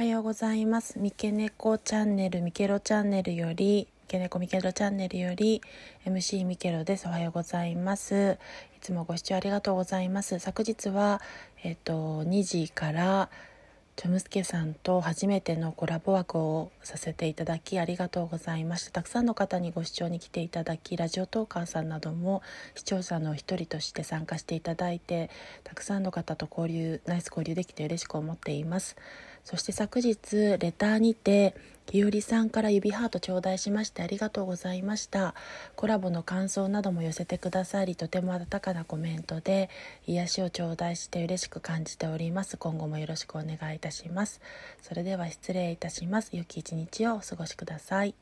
おはようございます。三毛猫チャンネルみけろチャンネルよりけねこミケロチャンネルより MC ミケロです。おはようございます。いつもご視聴ありがとうございます。昨日はえっ、と2時からチョムスケさんと初めてのコラボ枠をさせていただきありがとうございました。たくさんの方にご視聴に来ていただきラジオトーカーさんなども視聴者の一人として参加していただいてたくさんの方と交流ナイス交流できて嬉しく思っています。そして昨日レターにてひよりさんから指ハート頂戴しましてありがとうございました。コラボの感想なども寄せてくださりとても温かなコメントで癒しを頂戴して嬉しく感じております。今後もよろしくお願いいたします。それでは失礼いたします。良き一日をお過ごしください。